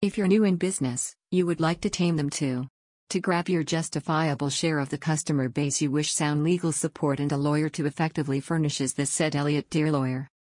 If you're new in business, you would like to tame them too. To grab your justifiable share of the customer base, you wish sound legal support and a lawyer to effectively furnishes this, said Elliott, Dear Lawyer.